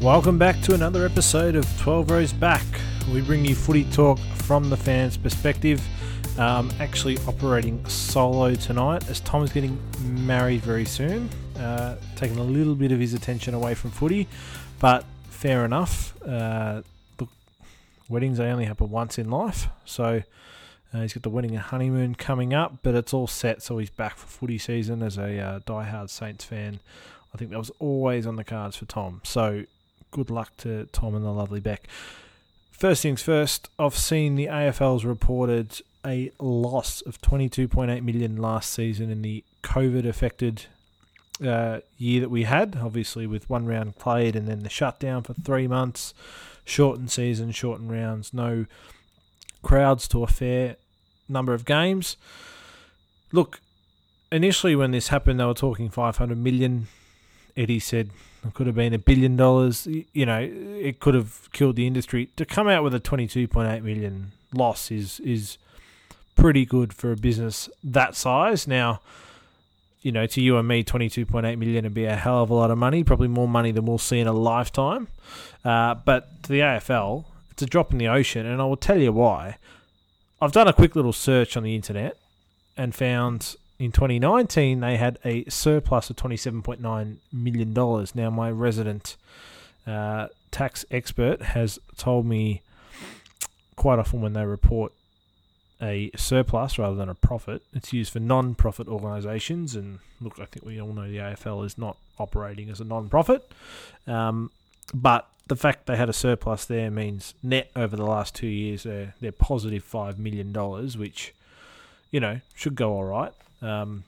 Welcome back to another episode of 12 Rows Back. We bring you footy talk from the fans' perspective. Um, actually operating solo tonight as Tom is getting married very soon, uh, taking a little bit of his attention away from footy, but fair enough. Uh, look, weddings they only happen once in life, so uh, he's got the wedding and honeymoon coming up, but it's all set, so he's back for footy season as a uh, die-hard Saints fan. I think that was always on the cards for Tom. So good luck to Tom and the lovely Beck. First things first, I've seen the AFL's reported a loss of 22.8 million last season in the COVID affected uh, year that we had, obviously with one round played and then the shutdown for three months, shortened season, shortened rounds, no crowds to a fair number of games. Look, initially when this happened, they were talking 500 million. Eddie said it could have been a billion dollars. You know, it could have killed the industry. To come out with a 22.8 million loss is is pretty good for a business that size. Now, you know, to you and me, 22.8 million would be a hell of a lot of money, probably more money than we'll see in a lifetime. Uh, but to the AFL, it's a drop in the ocean, and I will tell you why. I've done a quick little search on the internet and found in 2019 they had a surplus of 27.9 million dollars. Now, my resident uh, tax expert has told me quite often when they report a surplus rather than a profit, it's used for non-profit organisations. And look, I think we all know the AFL is not operating as a non-profit, um, but the fact they had a surplus there means net over the last two years they're, they're positive five million dollars, which you know should go all right. Um,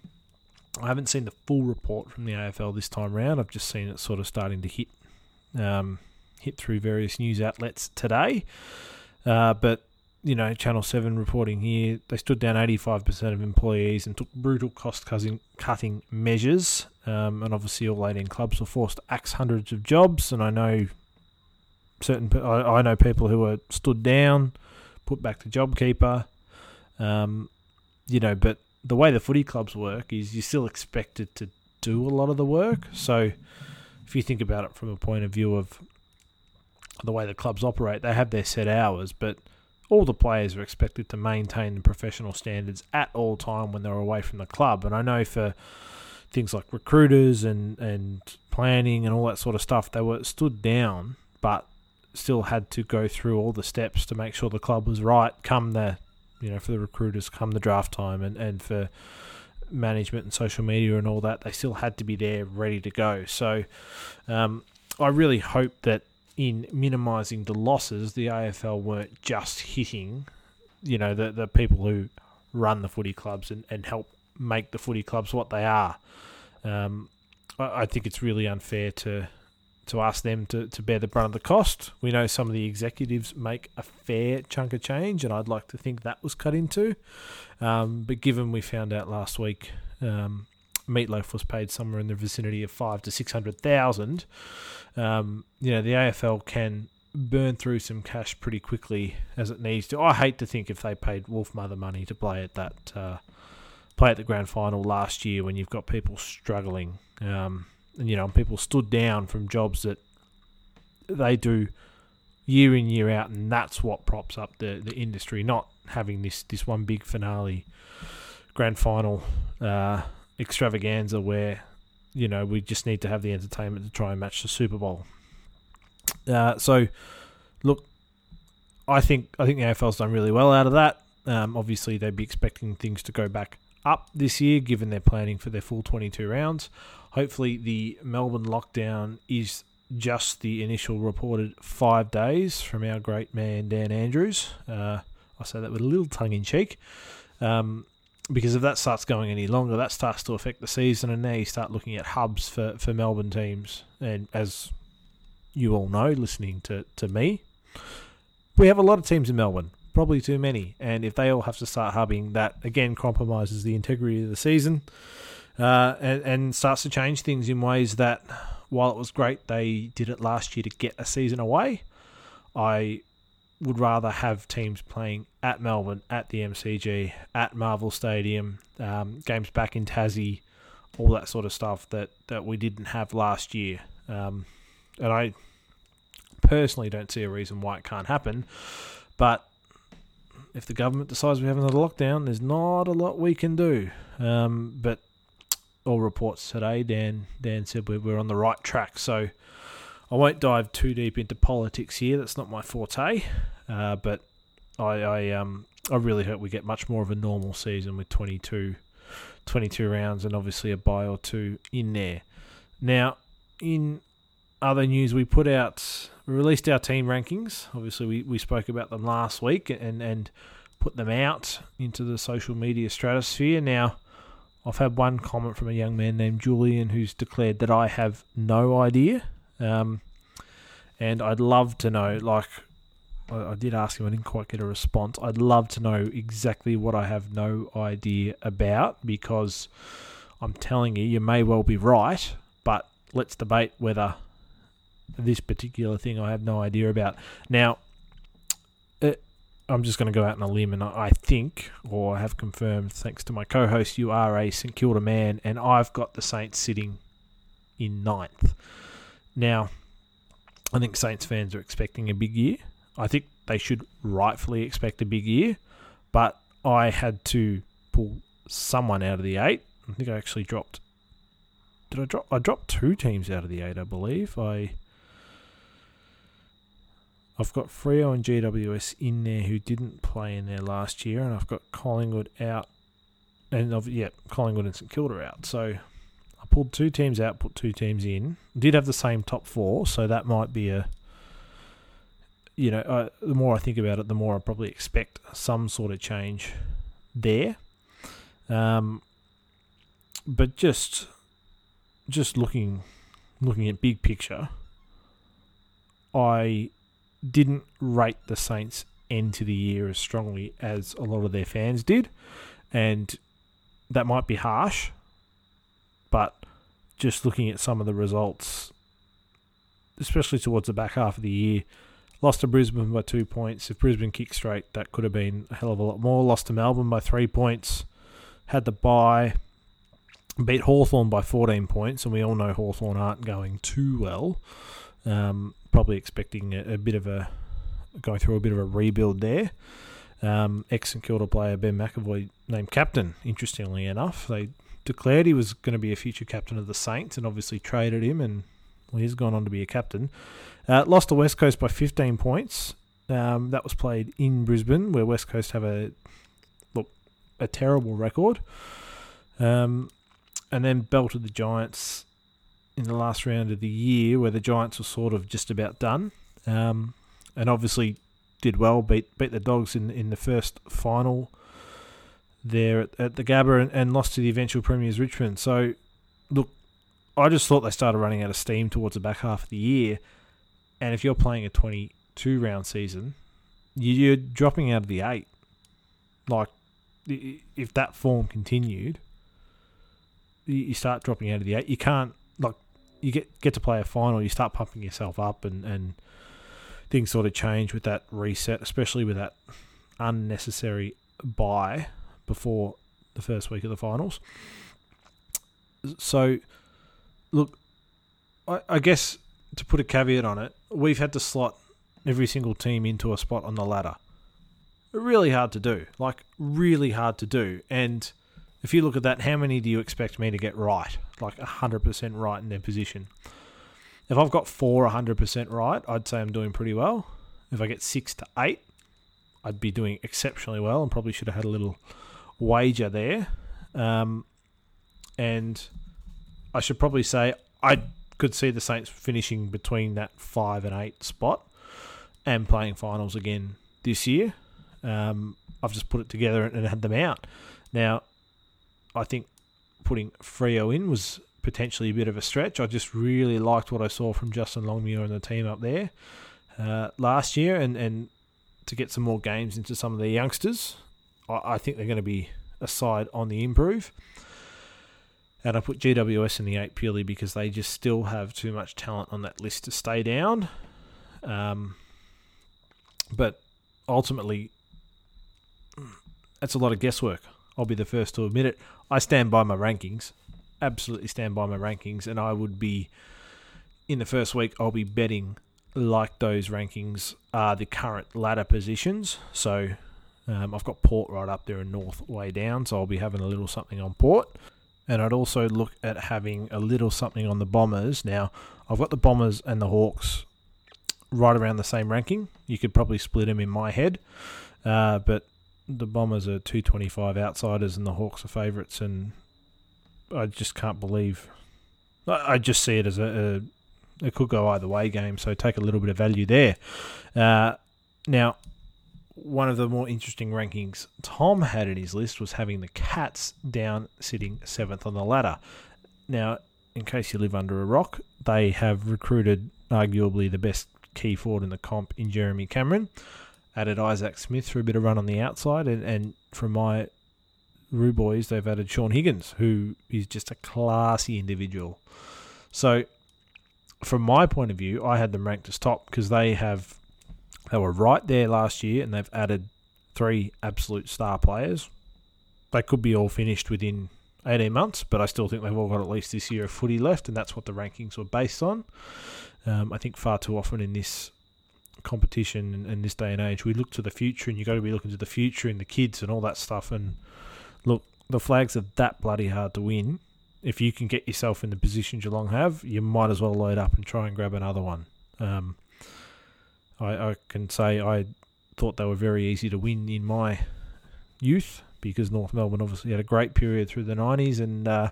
I haven't seen the full report from the AFL this time round. I've just seen it sort of starting to hit um, hit through various news outlets today. Uh, but you know, Channel Seven reporting here, they stood down 85% of employees and took brutal cost cutting measures. Um, and obviously, all 18 clubs were forced to axe hundreds of jobs. And I know certain, I, I know people who were stood down, put back to JobKeeper. Um, you know, but the way the footy clubs work is you're still expected to do a lot of the work. So if you think about it from a point of view of the way the clubs operate, they have their set hours, but all the players are expected to maintain the professional standards at all time when they're away from the club. And I know for things like recruiters and, and planning and all that sort of stuff, they were stood down, but still had to go through all the steps to make sure the club was right come the you know, for the recruiters come the draft time and, and for management and social media and all that, they still had to be there ready to go. So um, I really hope that in minimising the losses, the AFL weren't just hitting, you know, the, the people who run the footy clubs and, and help make the footy clubs what they are. Um, I, I think it's really unfair to to ask them to, to bear the brunt of the cost. We know some of the executives make a fair chunk of change, and I'd like to think that was cut into. Um, but given we found out last week, um, Meatloaf was paid somewhere in the vicinity of five to six hundred thousand. Um, you know, the AFL can burn through some cash pretty quickly as it needs to. I hate to think if they paid Wolfmother money to play at that uh, play at the grand final last year when you've got people struggling. Um, and you know, people stood down from jobs that they do year in year out, and that's what props up the the industry. Not having this this one big finale, grand final uh, extravaganza where you know we just need to have the entertainment to try and match the Super Bowl. Uh, so, look, I think I think the AFL's done really well out of that. Um, obviously, they'd be expecting things to go back up this year, given they're planning for their full 22 rounds. Hopefully, the Melbourne lockdown is just the initial reported five days from our great man Dan Andrews. Uh, I say that with a little tongue in cheek. Um, because if that starts going any longer, that starts to affect the season, and now you start looking at hubs for, for Melbourne teams. And as you all know, listening to, to me, we have a lot of teams in Melbourne, probably too many. And if they all have to start hubbing, that again compromises the integrity of the season uh, and, and starts to change things in ways that, while it was great they did it last year to get a season away, I would rather have teams playing at Melbourne, at the MCG, at Marvel Stadium, um, games back in Tassie, all that sort of stuff that, that we didn't have last year. Um, and I personally don't see a reason why it can't happen. But if the government decides we have another lockdown, there's not a lot we can do. Um, but all reports today, Dan Dan said we're, we're on the right track. So I won't dive too deep into politics here. That's not my forte. Uh, but I, I um I really hope we get much more of a normal season with 22, 22 rounds and obviously a bye or two in there. Now, in other news, we put out, we released our team rankings. Obviously, we, we spoke about them last week and, and put them out into the social media stratosphere. Now, I've had one comment from a young man named Julian who's declared that I have no idea. Um, and I'd love to know, like, I, I did ask him, I didn't quite get a response. I'd love to know exactly what I have no idea about because I'm telling you, you may well be right, but let's debate whether this particular thing I have no idea about. Now, it, I'm just going to go out on a limb, and I think, or I have confirmed, thanks to my co host, you are a St Kilda man, and I've got the Saints sitting in ninth. Now, I think Saints fans are expecting a big year. I think they should rightfully expect a big year, but I had to pull someone out of the eight. I think I actually dropped. Did I drop? I dropped two teams out of the eight, I believe. I. I've got Freo and GWS in there who didn't play in there last year, and I've got Collingwood out, and I've, yeah, Collingwood and St Kilda out. So I pulled two teams out, put two teams in. Did have the same top four, so that might be a you know, uh, the more I think about it, the more I probably expect some sort of change there. Um, but just just looking looking at big picture, I didn't rate the Saints end to the year as strongly as a lot of their fans did, and that might be harsh, but just looking at some of the results, especially towards the back half of the year Lost to Brisbane by two points. If Brisbane kicked straight, that could have been a hell of a lot more. Lost to Melbourne by three points. Had the bye. Beat Hawthorn by 14 points, and we all know Hawthorn aren't going too well. Um, probably expecting a, a, bit of a going through a bit of a rebuild there. Um, ex St Kilda player Ben McEvoy named captain. Interestingly enough, they declared he was going to be a future captain of the Saints, and obviously traded him, and well, he's gone on to be a captain. Uh, lost to West Coast by 15 points. Um, that was played in Brisbane, where West Coast have a look a terrible record. Um, and then belted the Giants in the last round of the year, where the Giants were sort of just about done. Um, and obviously did well, beat beat the Dogs in in the first final there at, at the Gabba, and, and lost to the eventual premiers Richmond. So, look, I just thought they started running out of steam towards the back half of the year and if you're playing a 22 round season, you're dropping out of the eight. Like, if that form continued, you start dropping out of the eight. You can't you get get to play a final. You start pumping yourself up, and and things sort of change with that reset, especially with that unnecessary bye before the first week of the finals. So, look, I, I guess to put a caveat on it, we've had to slot every single team into a spot on the ladder. Really hard to do. Like, really hard to do. And if you look at that, how many do you expect me to get right? Like 100% right in their position. If I've got four 100% right, I'd say I'm doing pretty well. If I get six to eight, I'd be doing exceptionally well and probably should have had a little wager there. Um, and I should probably say I could see the Saints finishing between that five and eight spot and playing finals again this year. Um, I've just put it together and had them out. Now, I think putting Freo in was potentially a bit of a stretch. I just really liked what I saw from Justin Longmuir and the team up there uh, last year, and, and to get some more games into some of the youngsters, I, I think they're going to be a side on the improve. And I put GWS in the eight purely because they just still have too much talent on that list to stay down. Um, but ultimately, that's a lot of guesswork. I'll be the first to admit it. I stand by my rankings, absolutely stand by my rankings, and I would be in the first week. I'll be betting like those rankings are the current ladder positions. So um, I've got Port right up there and North way down, so I'll be having a little something on Port. And I'd also look at having a little something on the Bombers. Now, I've got the Bombers and the Hawks right around the same ranking. You could probably split them in my head, uh, but the Bombers are 225 outsiders and the Hawks are favourites, and I just can't believe. I just see it as a, a it could go either way game, so take a little bit of value there. Uh, now, one of the more interesting rankings Tom had in his list was having the Cats down sitting seventh on the ladder. Now, in case you live under a rock, they have recruited arguably the best key forward in the comp in Jeremy Cameron. Added Isaac Smith for a bit of run on the outside, and, and from my Roo boys, they've added Shaun Higgins, who is just a classy individual. So, from my point of view, I had them ranked as top because they have they were right there last year, and they've added three absolute star players. They could be all finished within 18 months, but I still think they've all got at least this year of footy left, and that's what the rankings were based on. Um, I think far too often in this competition and in this day and age, we look to the future, and you've got to be looking to the future and the kids and all that stuff. And look, the flags are that bloody hard to win. If you can get yourself in the position Geelong have, you might as well load up and try and grab another one. Um, I, I can say I thought they were very easy to win in my youth because North Melbourne obviously had a great period through the 90s and uh,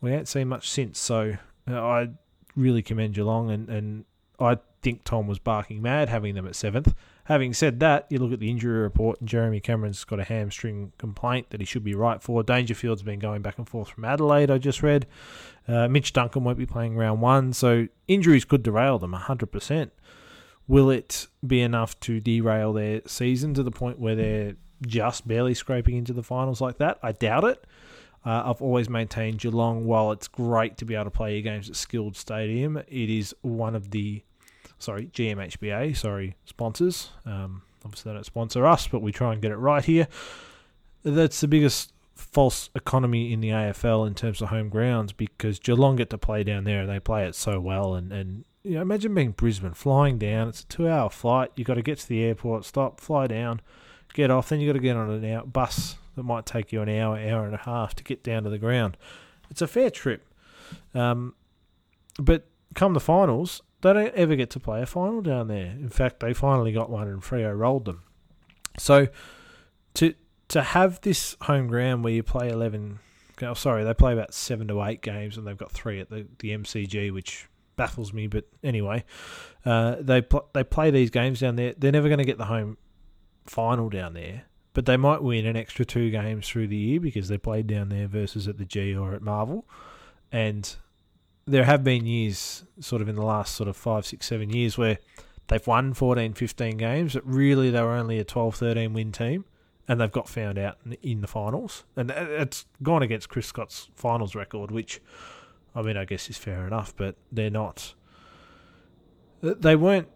we ain't seen much since. So uh, I really commend Geelong and, and I think Tom was barking mad having them at seventh. Having said that, you look at the injury report and Jeremy Cameron's got a hamstring complaint that he should be right for. Dangerfield's been going back and forth from Adelaide, I just read. Uh, Mitch Duncan won't be playing round one, so injuries could derail them 100%. Will it be enough to derail their season to the point where they're just barely scraping into the finals like that? I doubt it. Uh, I've always maintained Geelong, while it's great to be able to play your games at Skilled Stadium, it is one of the, sorry, GMHBA, sorry, sponsors. Um, obviously, they don't sponsor us, but we try and get it right here. That's the biggest false economy in the AFL in terms of home grounds because Geelong get to play down there and they play it so well. And, and you know, imagine being Brisbane, flying down. It's a two hour flight. You've got to get to the airport, stop, fly down, get off. Then you've got to get on an hour bus that might take you an hour, hour and a half to get down to the ground. It's a fair trip. Um, but come the finals, they don't ever get to play a final down there. In fact, they finally got one and Freo rolled them. So to to have this home ground where you play 11 oh, sorry, they play about 7 to 8 games and they've got 3 at the, the MCG which baffles me. But anyway, uh, they pl- they play these games down there. They're never going to get the home final down there, but they might win an extra two games through the year because they played down there versus at the G or at Marvel. And there have been years, sort of in the last sort of five, six, seven years, where they've won 14, 15 games, but really they were only a 12, 13 win team. And they've got found out in the finals. And uh, it's gone against Chris Scott's finals record, which I mean, I guess is fair enough, but they're not. Uh, they weren't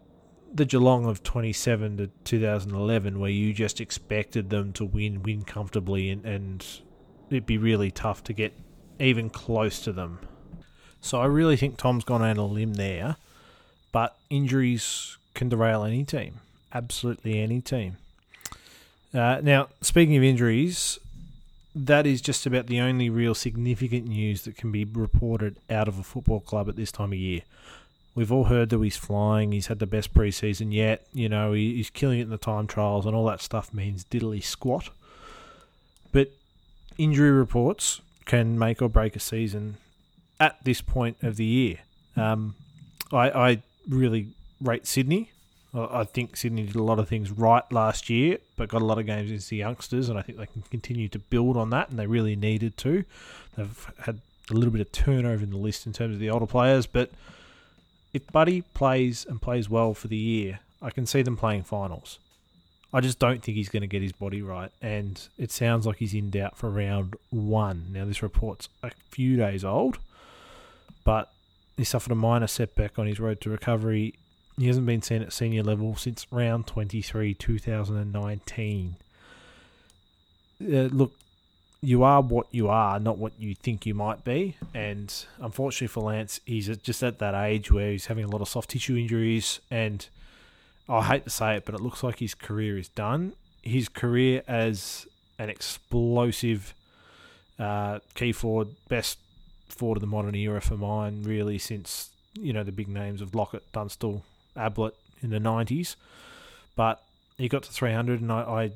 the Geelong of 27 to 2011, where you just expected them to win, win comfortably, and, and it'd be really tough to get even close to them. So I really think Tom's gone out on a limb there, but injuries can derail any team, absolutely any team. Uh, now, speaking of injuries, that is just about the only real significant news that can be reported out of a football club at this time of year. We've all heard that he's flying, he's had the best preseason yet, you know, he's killing it in the time trials, and all that stuff means diddly squat. But injury reports can make or break a season at this point of the year. Um, I, I really rate Sydney I think Sydney did a lot of things right last year, but got a lot of games against the youngsters, and I think they can continue to build on that, and they really needed to. They've had a little bit of turnover in the list in terms of the older players, but if Buddy plays and plays well for the year, I can see them playing finals. I just don't think he's going to get his body right, and it sounds like he's in doubt for round one. Now, this report's a few days old, but he suffered a minor setback on his road to recovery he hasn't been seen at senior level since round 23, 2019. Uh, look, you are what you are, not what you think you might be. And unfortunately for Lance, he's just at that age where he's having a lot of soft tissue injuries. And I hate to say it, but it looks like his career is done. His career as an explosive uh, key forward, best forward of the modern era for mine, really, since you know the big names of Lockett, Dunstall, Ablett in the nineties. But he got to 300, and I, I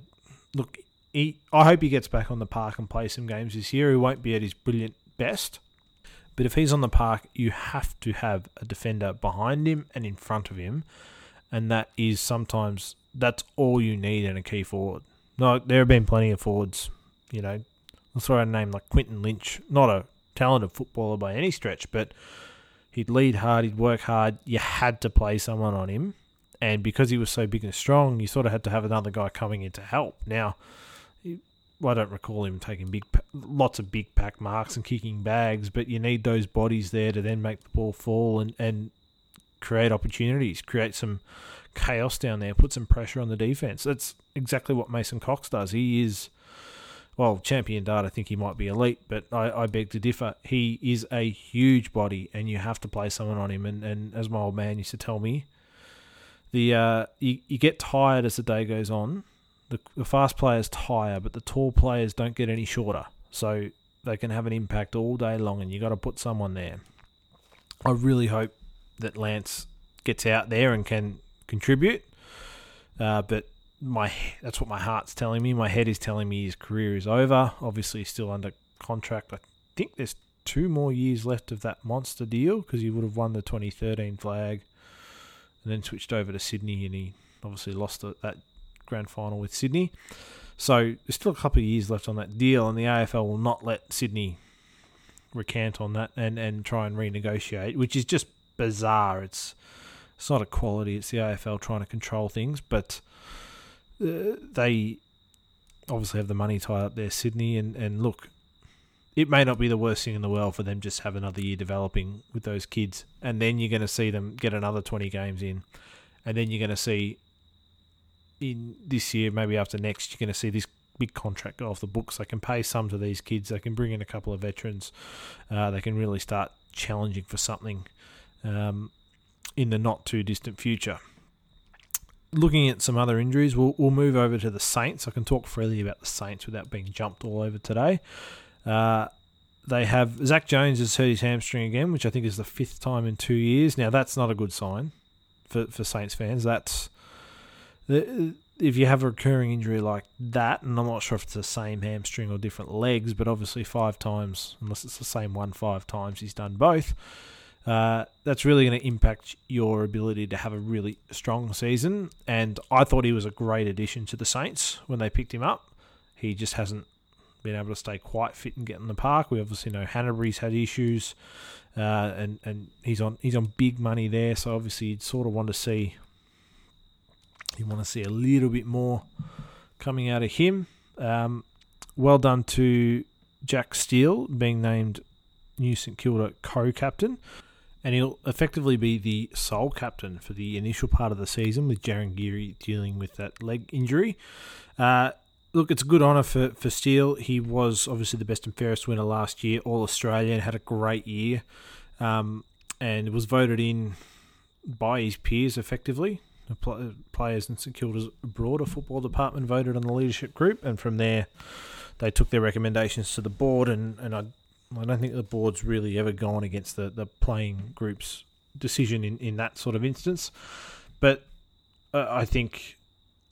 look he, I hope he gets back on the park and plays some games this year. He won't be at his brilliant best, but if he's on the park, you have to have a defender behind him and in front of him, and that is sometimes that's all you need in a key forward. No, there have been plenty of forwards, you know. Let's throw a name like Quinten Lynch, not a talented footballer by any stretch, but he'd lead hard, he'd work hard. You had to play someone on him, and because he was so big and strong, you sort of had to have another guy coming in to help. Now I don't recall him taking big, lots of big pack marks and kicking bags, but you need those bodies there to then make the ball fall and, and create opportunities, create some chaos down there, put some pressure on the defense. That's exactly what Mason Cox does. He is, well, Champion Data. I think he might be elite, but I, I beg to differ. He is a huge body, and you have to play someone on him. And, and as my old man used to tell me, the uh, you, you get tired as the day goes on the, the fast players tire, but the tall players don't get any shorter. So they can have an impact all day long, and you got to put someone there. I really hope that Lance gets out there and can contribute. Uh, but my that's what my heart's telling me. My head is telling me his career is over. Obviously, he's still under contract. I think there's two more years left of that monster deal because he would have won the 2013 flag and then switched over to Sydney, and he obviously lost that grand final with Sydney. So there's still a couple of years left on that deal, and the AFL will not let Sydney recant on that and, and try and renegotiate, which is just bizarre. It's it's not equality. It's the AFL trying to control things, but they obviously have the money tied up there, Sydney. And, and look, it may not be the worst thing in the world for them just have another year developing with those kids, and then you're going to see them get another 20 games in, and then you're going to see in this year, maybe after next, you're going to see this big contract go off the books. They can pay some to these kids. They can bring in a couple of veterans. Uh, they can really start challenging for something um, in the not too distant future. Looking at some other injuries, we'll, we'll move over to the Saints. I can talk freely about the Saints without being jumped all over today. Uh, they have Zak Jones has hurt his hamstring again, which I think is the fifth time in two years. Now that's not a good sign for, for Saints fans. That's if you have a recurring injury like that, and I'm not sure if it's the same hamstring or different legs, but obviously five times, unless it's the same one five times, he's done both. Uh, that's really going to impact your ability to have a really strong season. And I thought he was a great addition to the Saints when they picked him up. He just hasn't been able to stay quite fit and get in the park. We obviously know Hannebery's had issues, uh, and and he's on he's on big money there. So obviously you'd sort of want to see you want to see a little bit more coming out of him. Um, well done to Jack Steele being named new St Kilda co-captain, and he'll effectively be the sole captain for the initial part of the season with Jarryn Geary dealing with that leg injury. Uh, look, it's a good honour for, for Steele. He was obviously the best and fairest winner last year, All Australian, had a great year, um, and was voted in by his peers effectively players in St Kilda's broader football department voted on the leadership group, and from there, they took their recommendations to the board. And, and I, I don't think the board's really ever gone against the, the playing group's decision in, in that sort of instance. But uh, I think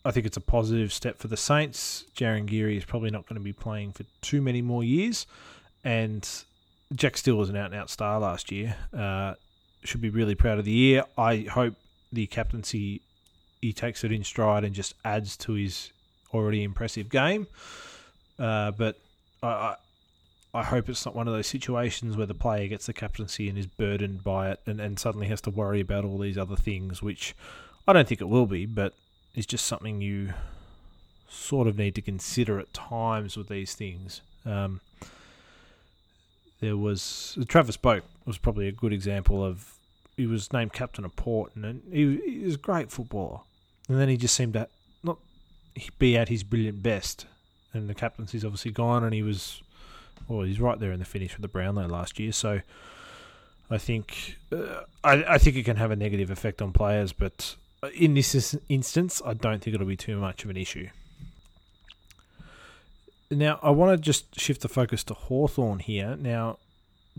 I think it's a positive step for the Saints. Jarryn Geary is probably not going to be playing for too many more years, and Jack Steele was an out and out star last year. Uh, should be really proud of the year. I hope the captaincy, he takes it in stride and just adds to his already impressive game. Uh, but I, I hope it's not one of those situations where the player gets the captaincy and is burdened by it and, and suddenly has to worry about all these other things, which I don't think it will be, but it's just something you sort of need to consider at times with these things. Um, there was Travis Boak was probably a good example of he was named captain of Port, and he, he was a great footballer. And then he just seemed to not be at his brilliant best. And the captaincy's obviously gone, and he was well, he's right there in the finish with the Brownlow last year. So I think uh, I, I think it can have a negative effect on players, but in this instance, I don't think it'll be too much of an issue. Now, I want to just shift the focus to Hawthorn here. Now,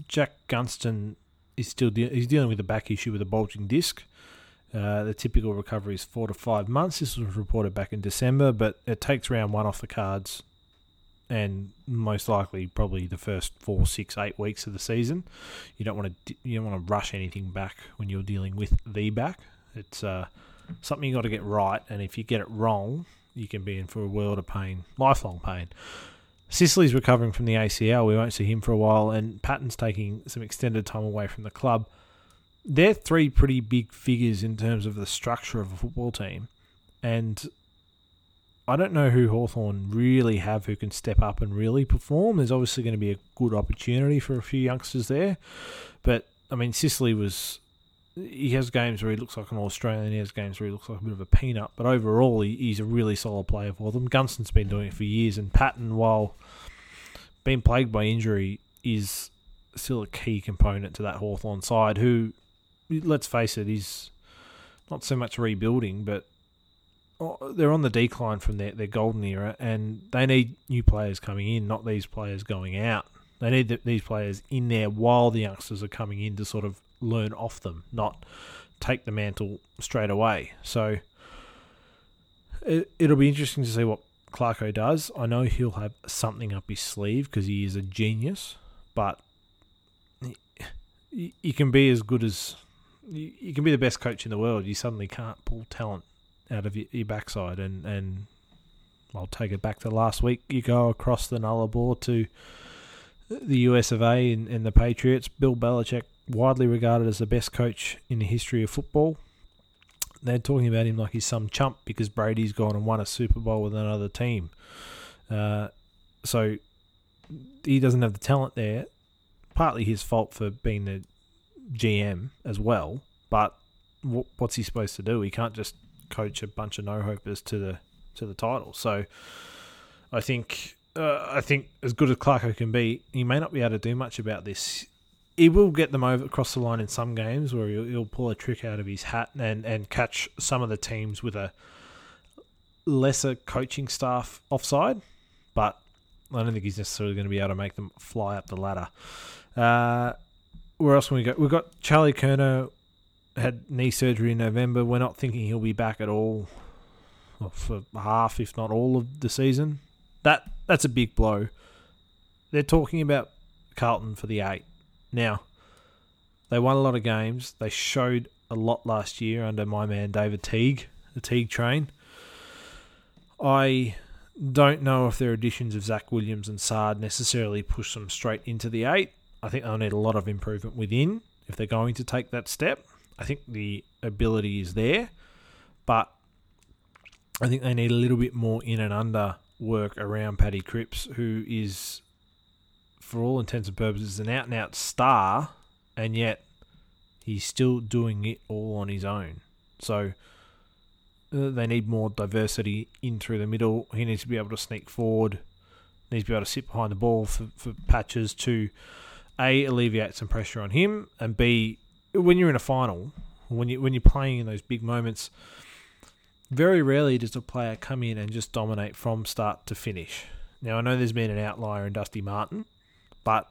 Jack Gunston is still de- he's dealing with a back issue with a bulging disc. Uh, the typical recovery is four to five months. This was reported back in December, but it takes round one off the cards, and most likely probably the first four, six, eight weeks of the season. You don't want to you don't want to rush anything back when you're dealing with the back. It's uh, something you got to get right, and if you get it wrong, you can be in for a world of pain, lifelong pain. Sicily's recovering from the ACL. We won't see him for a while, and Patton's taking some extended time away from the club. They're three pretty big figures in terms of the structure of a football team, and I don't know who Hawthorn really have who can step up and really perform. There's obviously going to be a good opportunity for a few youngsters there, but I mean, Sicily was he has games where he looks like an Australian. He has games where he looks like a bit of a peanut. But overall, he, he's a really solid player for them. Gunston's been doing it for years, and Patton, while being plagued by injury, is still a key component to that Hawthorn side. Who, let's face it, is not so much rebuilding, but Oh, they're on the decline from their, their golden era, and they need new players coming in, not these players going out. They need the, these players in there while the youngsters are coming in to sort of learn off them, not take the mantle straight away. So it, it'll be interesting to see what Clarko does. I know he'll have something up his sleeve because he is a genius, but you can be as good as you can be the best coach in the world. You suddenly can't pull talent out of your, backside, and and I'll take it back to last week. You go across the Nullarbor to the US of A and, and the Patriots. Bill Belichick widely regarded as the best coach in the history of football. They're talking about him like he's some chump because Brady's gone and won a Super Bowl with another team. Uh, so he doesn't have the talent there. Partly his fault for being the GM as well. But what's he supposed to do? He can't just coach a bunch of no hopers to the to the title. So I think uh, I think as good as Clarko can be, he may not be able to do much about this he will get them over across the line in some games where he'll, he'll, pull a trick out of his hat and, and catch some of the teams with a lesser coaching staff offside. But I don't think he's necessarily going to be able to make them fly up the ladder. Uh, where else can we go? We've got Charlie Curnow had knee surgery in November. We're not thinking he'll be back at all for half, if not all of the season. That that's a big blow. They're talking about Carlton for the eight now, they won a lot of games. They showed a lot last year under my man David Teague, the Teague train. I don't know if their additions of Zac Williams and Saad necessarily push them straight into the eight. I think they'll need a lot of improvement within if they're going to take that step. I think the ability is there, but I think they need a little bit more in and under work around Paddy Cripps, who is for all intents and purposes, an out and out star, and yet he's still doing it all on his own. So uh, they need more diversity in through the middle. He needs to be able to sneak forward, needs to be able to sit behind the ball for, for patches to A, alleviate some pressure on him, and B, when you're in a final, when you when you're playing in those big moments, very rarely does a player come in and just dominate from start to finish. Now I know there's been an outlier in Dusty Martin, but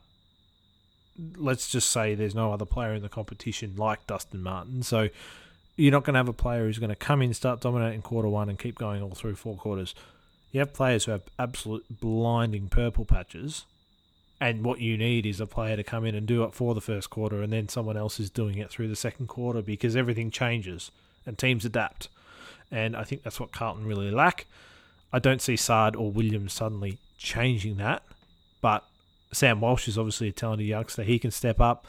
let's just say there's no other player in the competition like Dustin Martin. So you're not going to have a player who's going to come in, start dominating quarter one, and keep going all through four quarters. You have players who have absolute blinding purple patches, and what you need is a player to come in and do it for the first quarter, and then someone else is doing it through the second quarter because everything changes and teams adapt. And I think that's what Carlton really lack. I don't see Saad or Williams suddenly changing that, but Sam Walsh is obviously a talented youngster. He can step up.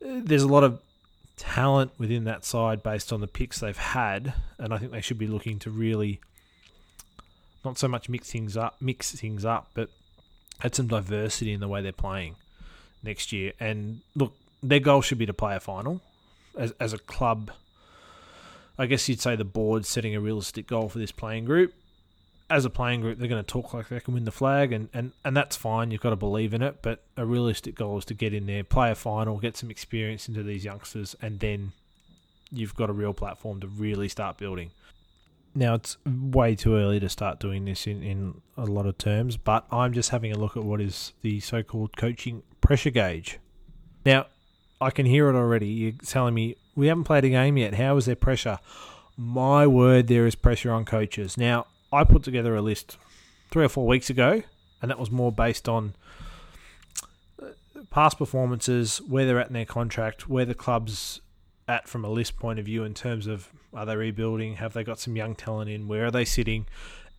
There's a lot of talent within that side based on the picks they've had, and I think they should be looking to really not so much mix things up, mix things up, but add some diversity in the way they're playing next year. And look, their goal should be to play a final as as a club. I guess you'd say the board's setting a realistic goal for this playing group. as a playing group, they're going to talk like they can win the flag, and, and, and that's fine. You've got to believe in it. But a realistic goal is to get in there, play a final, get some experience into these youngsters, and then you've got a real platform to really start building. Now, it's way too early to start doing this in, in a lot of terms, but I'm just having a look at what is the so called coaching pressure gauge. Now, I can hear it already. You're telling me we haven't played a game yet. How is there pressure? My word, there is pressure on coaches. Now, I put together a list three or four weeks ago, and that was more based on uh, past performances, where they're at in their contract, where the club's at from a list point of view in terms of are they rebuilding, have they got some young talent in, where are they sitting,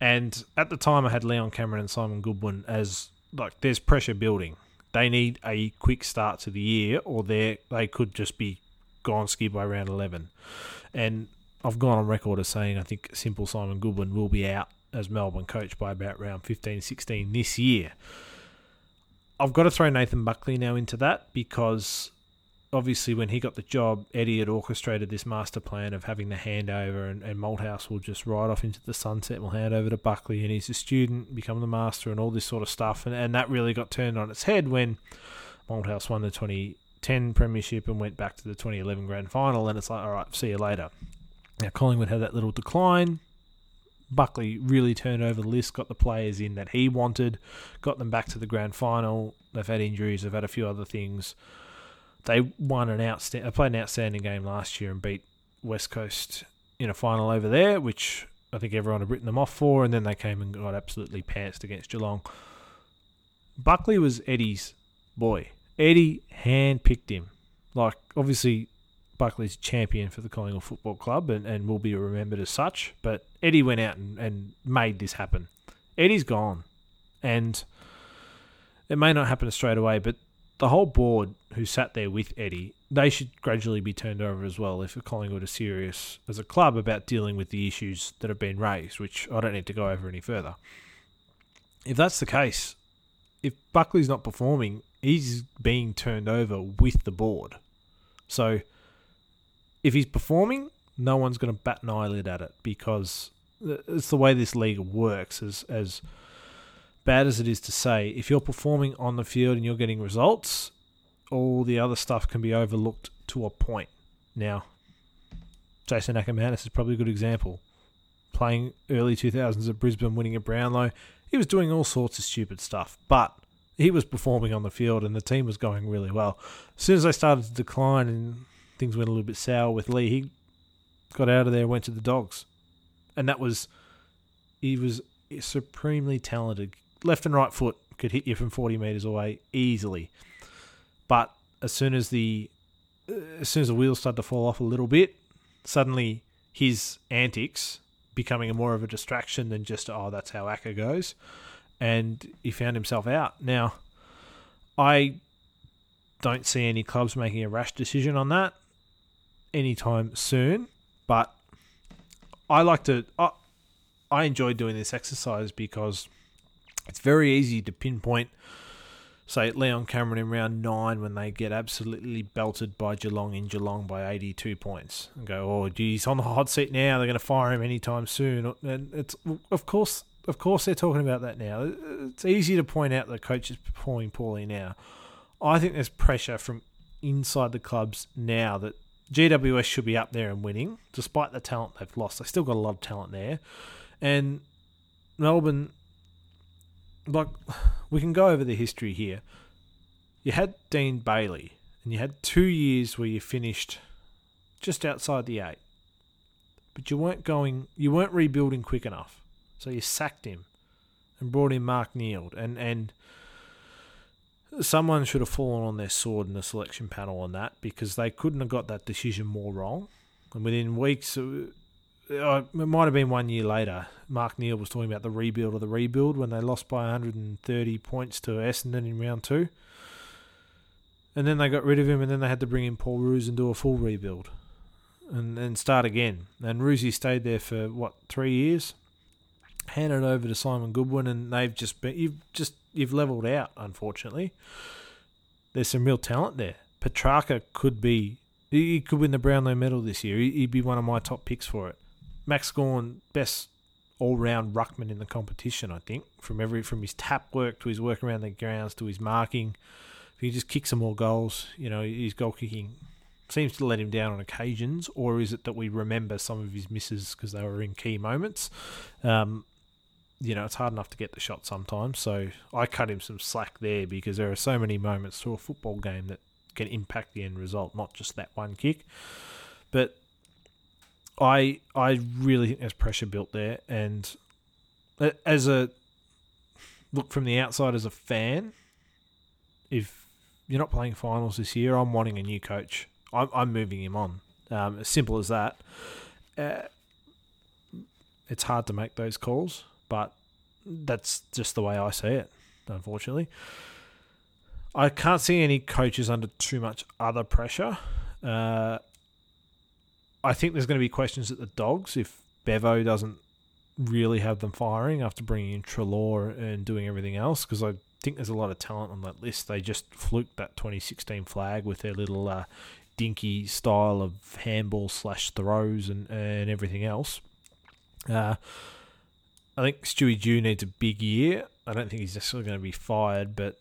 and at the time I had Leon Cameron and Simon Goodwin as like there's pressure building. They need a quick start to the year, or they they could just be gone ski by round eleven, and I've gone on record as saying I think simple Simon Goodwin will be out as Melbourne coach by about round 15 16 this year. I've got to throw Nathan Buckley now into that because obviously when he got the job, Eddie had orchestrated this master plan of having the handover and, and Malthouse will just ride off into the sunset, And will hand over to Buckley and he's a student, become the master and all this sort of stuff. And, and that really got turned on its head when Malthouse won the 2010 premiership and went back to the 2011 grand final and it's like, all right, see you later. Now, Collingwood had that little decline. Buckley really turned over the list, got the players in that he wanted, got them back to the grand final. They've had injuries, they've had a few other things. They won an outstanding, played an outstanding game last year and beat West Coast in a final over there, which I think everyone had written them off for, and then they came and got absolutely pantsed against Geelong. Buckley was Eddie's boy. Eddie handpicked him. Like, obviously, Buckley's champion for the Collingwood Football Club and, and will be remembered as such. But Eddie went out and, and made this happen. Eddie's gone. And it may not happen straight away, but the whole board who sat there with Eddie, they should gradually be turned over as well if Collingwood are serious as a club about dealing with the issues that have been raised, which I don't need to go over any further. If that's the case, if Buckley's not performing, he's being turned over with the board. So if he's performing, no one's going to bat an eyelid at it because it's the way this league works. As as bad as it is to say, if you're performing on the field and you're getting results, all the other stuff can be overlooked to a point. Now, Jason Akermanis is probably a good example. Playing early 2000s at Brisbane, winning at Brownlow, he was doing all sorts of stupid stuff, but he was performing on the field and the team was going really well. As soon as they started to decline and things went a little bit sour with Leigh, he got out of there, went to the Dogs, and that was he was supremely talented. Left and right foot could hit you from forty meters away easily, but as soon as the as soon as the wheels start to fall off a little bit, suddenly his antics becoming more of a distraction than just oh that's how Acker goes, and he found himself out. Now, I don't see any clubs making a rash decision on that anytime soon, but I like to. I, I enjoy doing this exercise because it's very easy to pinpoint, say, Leon Cameron in round nine when they get absolutely belted by Geelong in Geelong by 82 points and go, oh, he's on the hot seat now. They're going to fire him anytime soon. And it's, of course, of course, they're talking about that now. It's easy to point out that coach is performing poorly now. I think there's pressure from inside the clubs now that GWS should be up there and winning, despite the talent they've lost. They still got a lot of talent there, and Melbourne. Like, we can go over the history here. You had Dean Bailey, and you had two years where you finished just outside the eight, but you weren't going. You weren't rebuilding quick enough, so you sacked him and brought in Mark Neeld, and and someone should have fallen on their sword in the selection panel on that because they couldn't have got that decision more wrong. And within weeks, uh, uh, it might have been one year later, Mark Neeld was talking about the rebuild of the rebuild when they lost by 130 points to Essendon in round two. And then they got rid of him, and then they had to bring in Paul Roos and do a full rebuild and then start again. And Roosy stayed there for, what, three years? Handed over to Simon Goodwin, and they've just been, you've just you've leveled out. Unfortunately, there's some real talent there. Petracca could be he could win the Brownlow medal this year. He'd be one of my top picks for it. Max Gawn, best all round ruckman in the competition. I think from every from his tap work to his work around the grounds to his marking. If he just kicks some more goals, you know, his goal kicking seems to let him down on occasions, or is it that we remember some of his misses because they were in key moments? Um, you know, it's hard enough to get the shot sometimes. So I cut him some slack there because there are so many moments to a football game that can impact the end result, not just that one kick. But I I really think there's pressure built there, and as a look from the outside as a fan, if you're not playing finals this year, I'm wanting a new coach. I'm, I'm moving him on. Um, as simple as that. Uh, it's hard to make those calls but that's just the way I see it, unfortunately. I can't see any coaches under too much other pressure. Uh, I think there's going to be questions at the Dogs if Bevo doesn't really have them firing after bringing in Treloar and doing everything else because I think there's a lot of talent on that list. They just fluked that 2016 flag with their little uh, dinky style of handball slash throws and, and everything else. Uh, I think Stewie Dew needs a big year. I don't think he's necessarily going to be fired, but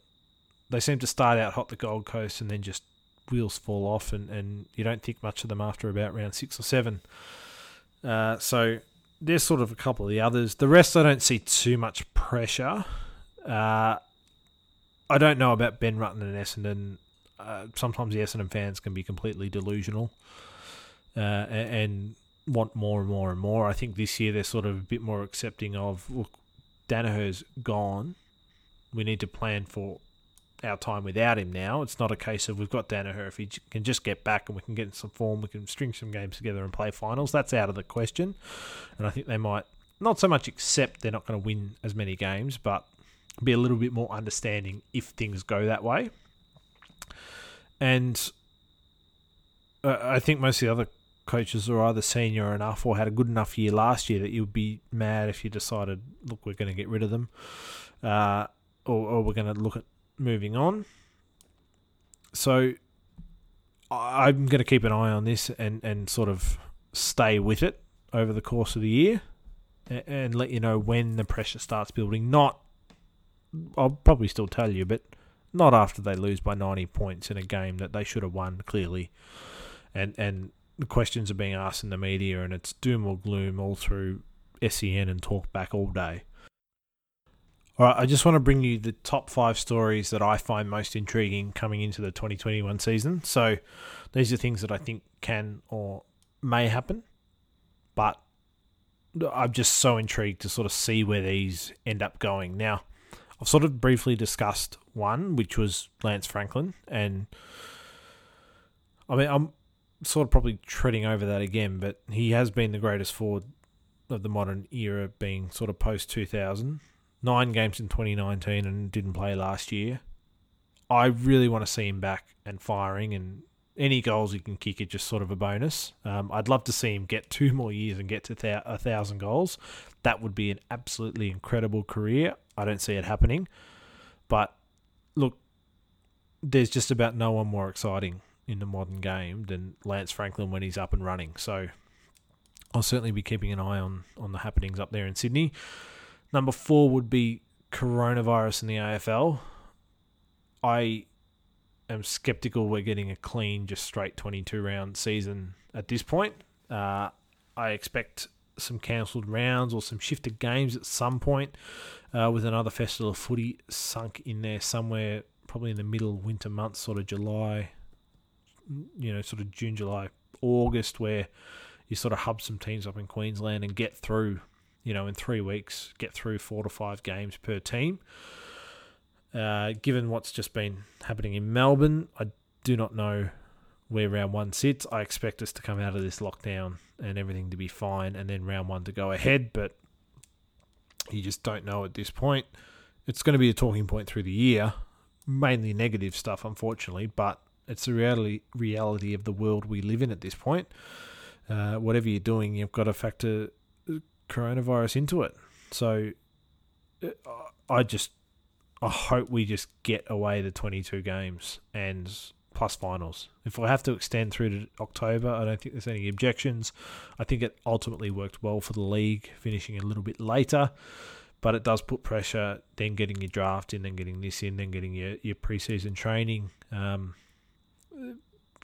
they seem to start out hot the Gold Coast and then just wheels fall off, and, and you don't think much of them after about round six or seven. Uh, so there's sort of a couple of the others. The rest, I don't see too much pressure. Uh, I don't know about Ben Rutten and Essendon. Uh, sometimes the Essendon fans can be completely delusional, uh, and want more and more and more. I think this year they're sort of a bit more accepting of look, Daniher's gone. We need to plan for our time without him now. It's not a case of we've got Daniher. If he can just get back and we can get in some form, we can string some games together and play finals. That's out of the question. And I think they might not so much accept they're not going to win as many games, but be a little bit more understanding if things go that way. And uh, I think most of the other coaches are either senior enough or had a good enough year last year that you'd be mad if you decided, look, we're going to get rid of them, uh, or, or we're going to look at moving on. So I'm going to keep an eye on this and, and sort of stay with it over the course of the year and, let you know when the pressure starts building. Not, I'll probably still tell you, but not after they lose by 90 points in a game that they should have won clearly. And and the questions are being asked in the media, and it's doom or gloom all through SEN and talk back all day. All right, I just want to bring you the top five stories that I find most intriguing coming into the 2021 season. So these are things that I think can or may happen, but I'm just so intrigued to sort of see where these end up going. Now, I've sort of briefly discussed one, which was Lance Franklin, and I mean, I'm sort of probably treading over that again, but he has been the greatest forward of the modern era, being sort of post 2000. Nine games in 2019 and didn't play last year. I really want to see him back and firing, and any goals he can kick are just sort of a bonus. Um, I'd love to see him get two more years and get to th- a thousand goals. That would be an absolutely incredible career. I don't see it happening, but look, there's just about no one more exciting in the modern game than Lance Franklin when he's up and running. So I'll certainly be keeping an eye on on the happenings up there in Sydney. Number four would be coronavirus in the AFL. I am skeptical we're getting a clean, just straight 22 round season at this point. Uh, I expect some cancelled rounds or some shifted games at some point, uh, with another festival of footy sunk in there somewhere, probably in the middle winter months, sort of July, you know, sort of June, July, August, where you sort of hub some teams up in Queensland and get through, you know, in three weeks, get through four to five games per team. Uh, given what's just been happening in Melbourne, I do not know where round one sits. I expect us to come out of this lockdown and everything to be fine, and then round one to go ahead, but you just don't know at this point. It's going to be a talking point through the year, mainly negative stuff, unfortunately, but it's the reality reality of the world we live in at this point. Uh, whatever you're doing, you've got to factor coronavirus into it. So uh, I just I hope we just get away the 22 games and plus finals. If I have to extend through to October, I don't think there's any objections. I think it ultimately worked well for the league, finishing a little bit later, but it does put pressure. Then getting your draft in, then getting this in, then getting your your preseason training. Um,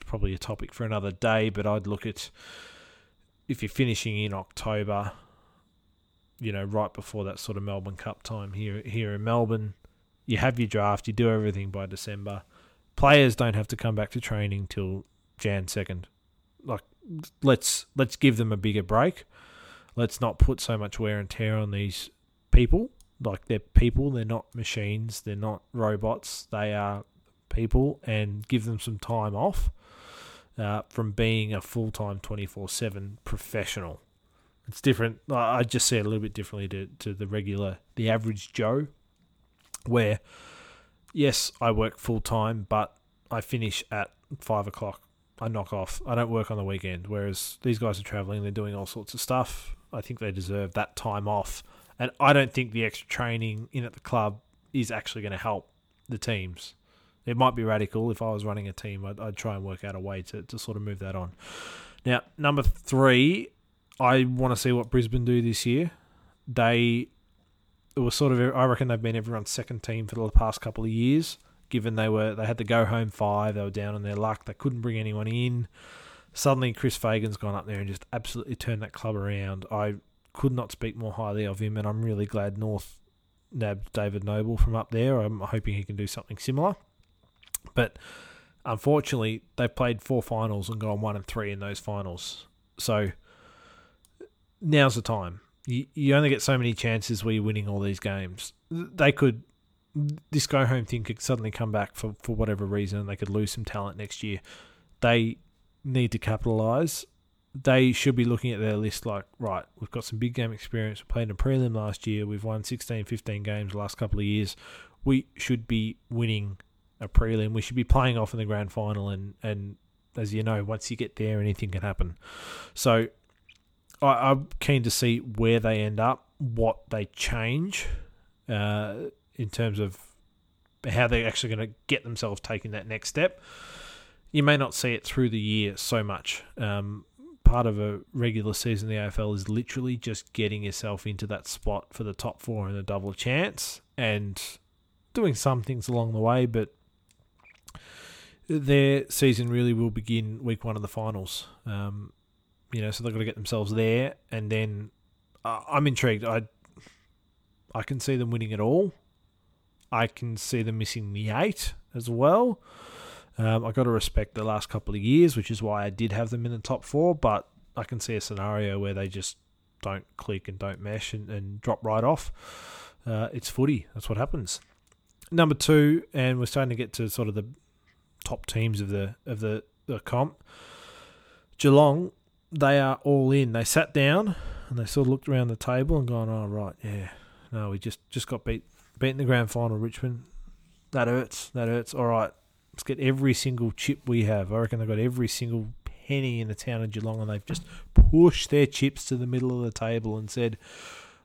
probably a topic for another day, but I'd look at if you're finishing in October, you know, right before that sort of Melbourne Cup time here here in Melbourne, you have your draft, you do everything by December. Players don't have to come back to training till Jan second. Like let's let's give them a bigger break. Let's not put so much wear and tear on these people. Like they're people, they're not machines, they're not robots. They are people, and give them some time off uh, from being a full time twenty four seven professional. It's different. I just see it a little bit differently to, to the regular, the average Joe, where yes, I work full time, but I finish at five o'clock. I knock off. I don't work on the weekend. Whereas these guys are traveling, they're doing all sorts of stuff. I think they deserve that time off. And I don't think the extra training in at the club is actually going to help the teams. It might be radical. If I was running a team, I'd, I'd try and work out a way to, to sort of move that on. Now, number three, I want to see what Brisbane do this year. They it was sort of I reckon they've been everyone's second team for the past couple of years. Given they were they had to go home five, they were down on their luck. They couldn't bring anyone in. Suddenly, Chris Fagan's gone up there and just absolutely turned that club around. I could not speak more highly of him, and I'm really glad North nabbed David Noble from up there. I'm hoping he can do something similar. But unfortunately, they've played four finals and gone one and three in those finals. So now's the time. You, you only get so many chances where you're winning all these games. They could, this go home thing could suddenly come back for, for whatever reason they could lose some talent next year. They need to capitalise. They should be looking at their list like, right, we've got some big game experience. We played in a prelim last year. We've won 16, 15 games the last couple of years. We should be winning a prelim. We should be playing off in the grand final, and and as you know, once you get there, anything can happen. So I, am keen to see where they end up, what they change uh, in terms of how they're actually going to get themselves taking that next step. You may not see it through the year so much. Um, part of a regular season in the AFL is literally just getting yourself into that spot for the top four and a double chance and doing some things along the way, but their season really will begin week one of the finals. Um, you know, so they've got to get themselves there, and then uh, I'm intrigued. I I can see them winning it all. I can see them missing the eight as well. Um, I got to respect the last couple of years, which is why I did have them in the top four. But I can see a scenario where they just don't click and don't mesh and, and drop right off. Uh, it's footy. That's what happens. Number two, and we're starting to get to sort of the top teams of the of the, the comp. Geelong, they are all in. They sat down and they sort of looked around the table and gone, "Oh right, yeah, no, we just just got beat beat in the grand final, Richmond. That hurts. That hurts. All right, let's get every single chip we have. I reckon they've got every single penny in the town of Geelong, and they've just pushed their chips to the middle of the table and said,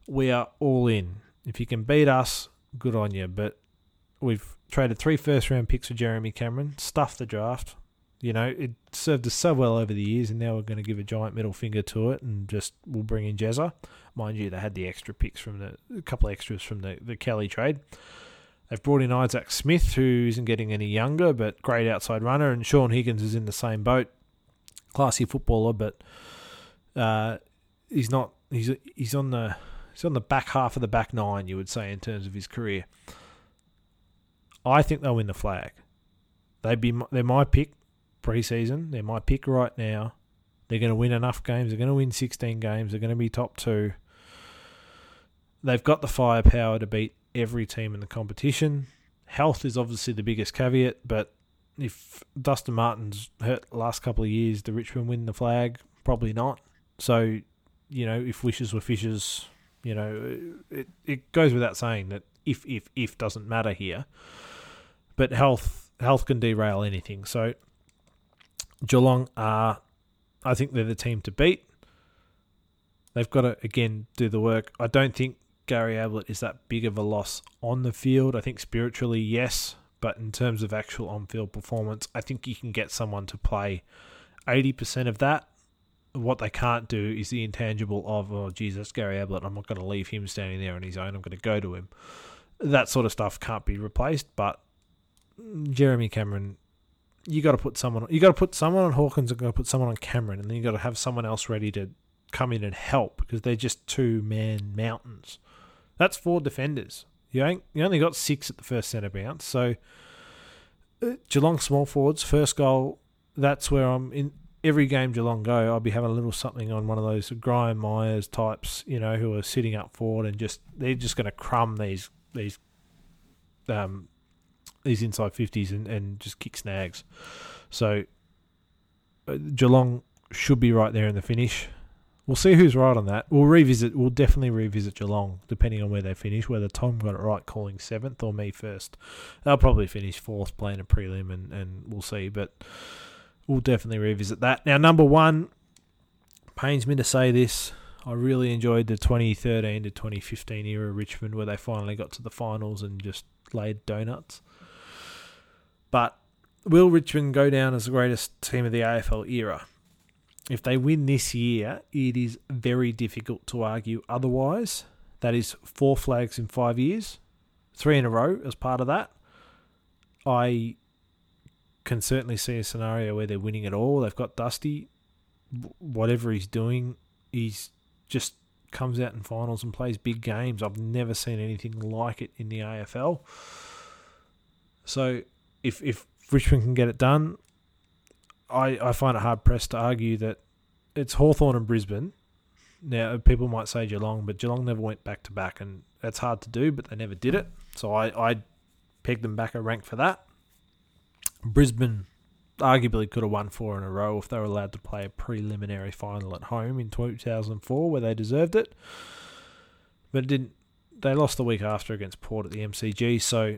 "We are all in. If you can beat us, good on you." But we've traded three first round picks for Jeremy Cameron, stuffed the draft. You know, it served us so well over the years, and now we're going to give a giant middle finger to it and just we'll bring in Jezza. Mind you, they had the extra picks from the a couple extras from the, the Kelly trade. They've brought in Isaac Smith, who isn't getting any younger, but great outside runner, and Shaun Higgins is in the same boat. Classy footballer, but uh, he's not. He's he's on the he's on the back half of the back nine, you would say, in terms of his career. I think they'll win the flag. They'd be they're my pick preseason. They're my pick right now. They're going to win enough games. They're going to win 16 games. They're going to be top two. They've got the firepower to beat every team in the competition. Health is obviously the biggest caveat, but if Dustin Martin's hurt last couple of years, the Richmond win the flag? Probably not. So, you know, if wishes were fishes, you know, it, it goes without saying that if, if, if doesn't matter here but health health can derail anything. So Geelong are, I think they're the team to beat. They've got to again do the work. I don't think Gary Ablett is that big of a loss on the field. I think spiritually, yes, but in terms of actual on field performance, I think you can get someone to play 80% of that. What they can't do is the intangible of, oh, Jesus, Gary Ablett, I'm not going to leave him standing there on his own. I'm going to go to him. That sort of stuff can't be replaced, but Jeremy Cameron, you got to put someone, you got to put someone on Hawkins and got to put someone on Cameron, and then you got to have someone else ready to come in and help because they're just two man mountains. That's four defenders. You ain't, you only got six at the first centre bounce, so uh, Geelong small forwards first goal. That's where I'm in every game Geelong go. I'll be having a little something on one of those Gryan Miers types, you know, who are sitting up forward and just they're just going to crumb these these um these inside fifties and, and just kick snags. So uh, Geelong should be right there in the finish. We'll see who's right on that. We'll revisit. We'll definitely revisit Geelong, depending on where they finish. Whether Tom got it right calling seventh or me first. They'll probably finish fourth, playing a prelim, and, and we'll see. But we'll definitely revisit that. Now, number one, pains me to say this. I really enjoyed the 2013 to 2015 era Richmond, where they finally got to the finals and just laid donuts. But will Richmond go down as the greatest team of the AFL era? If they win this year, it is very difficult to argue otherwise. That is four flags in five years, three in a row as part of that. I can certainly see a scenario where they're winning it all. They've got Dusty, whatever he's doing, he's just comes out in finals and plays big games. I've never seen anything like it in the AFL. So if if Richmond can get it done, I, I find it hard pressed to argue that it's Hawthorn and Brisbane. Now, people might say Geelong, but Geelong never went back to back, and that's hard to do, but they never did it. So I, I pegged them back a rank for that. Brisbane arguably could have won four in a row if they were allowed to play a preliminary final at home in 2004, where they deserved it. But it didn't. They lost the week after against Port at the MCG, so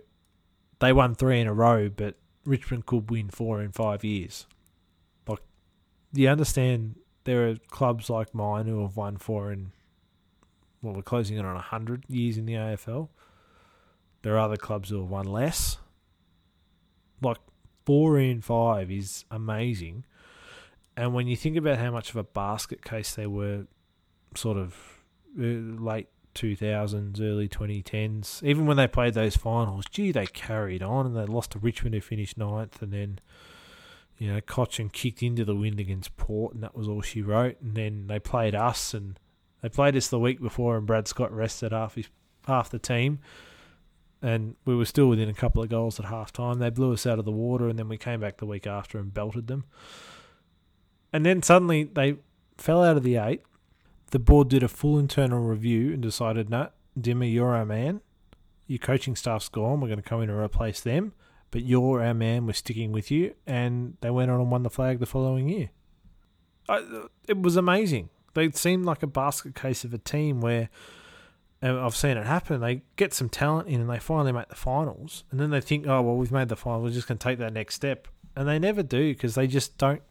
they won three in a row, but Richmond could win four in five years Like, you understand there are clubs like mine who have won four in well, we're closing in on hundred years in the AFL. There are other clubs who have won less. Like four in five is amazing. And when you think about how much of a basket case they were, sort of uh, late 2000s, early 2010s, even when they played those finals, gee, they carried on and they lost to Richmond who finished ninth, and then you know, Cotchin kicked into the wind against Port, and that was all she wrote. And then they played us, and they played us the week before, and Brad Scott rested half his half the team, and we were still within a couple of goals at half time. They blew us out of the water, and then we came back the week after and belted them. And then suddenly they fell out of the eight. The board did a full internal review and decided, no, Dimmer, you're our man. Your coaching staff's gone. We're going to come in and replace them but you're our man. We're sticking with you, and they went on and won the flag the following year. I, it was amazing. They seemed like a basket case of a team where and I've seen it happen. They get some talent in, and they finally make the finals, and then they think, "Oh well, we've made the final. We're just going to take that next step," and they never do because they just don't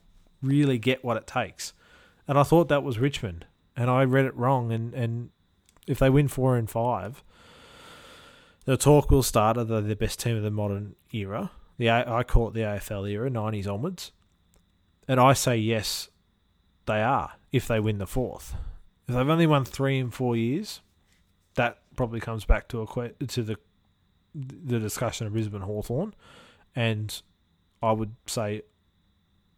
really get what it takes. And I thought that was Richmond, and I read it wrong. And and if they win four and five, the talk will start of the best team of the modern era. The I call it the AFL era, nineties onwards, and I say yes, they are if they win the fourth. If they've only won three in four years, that probably comes back to a to the the discussion of Brisbane Hawthorn, and I would say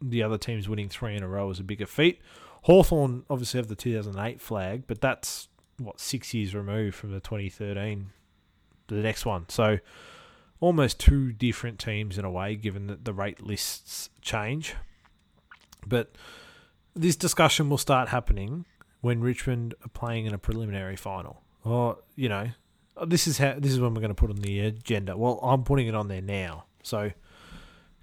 the other teams winning three in a row is a bigger feat. Hawthorn obviously have the 2008 flag, but that's what six years removed from the 2013 the next one. So almost two different teams in a way, given that the rate lists change. But this discussion will start happening when Richmond are playing in a preliminary final. Or you know, oh, this is how this is when we're going to put on the agenda. Well, I'm putting it on there now, so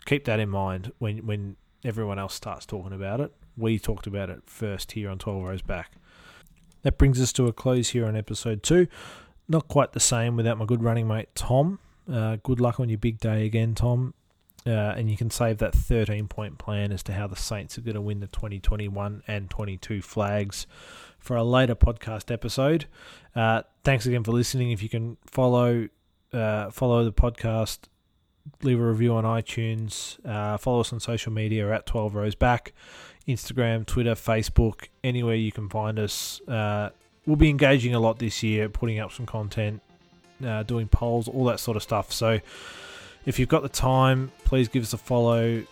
keep that in mind when when everyone else starts talking about it. We talked about it first here on 12 Rows Back. That brings us to a close here on episode two not quite the same without my good running mate Tom. Uh, good luck on your big day again, Tom. Uh, and you can save that 13 point plan as to how the Saints are going to win the 2021 and 22 flags for a later podcast episode. Uh, thanks again for listening. If you can follow uh, follow the podcast leave a review on iTunes. Uh, follow us on social media at 12 Rows Back, Instagram, Twitter, Facebook, anywhere you can find us. Uh, we'll be engaging a lot this year, putting up some content, uh, doing polls, all that sort of stuff. So if you've got the time, please give us a follow.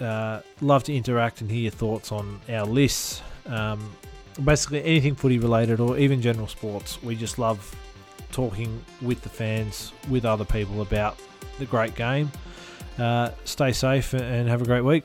Uh, love to interact and hear your thoughts on our lists. Um, basically, anything footy related or even general sports. We just love talking with the fans, with other people about the great game. Uh, stay safe and have a great week.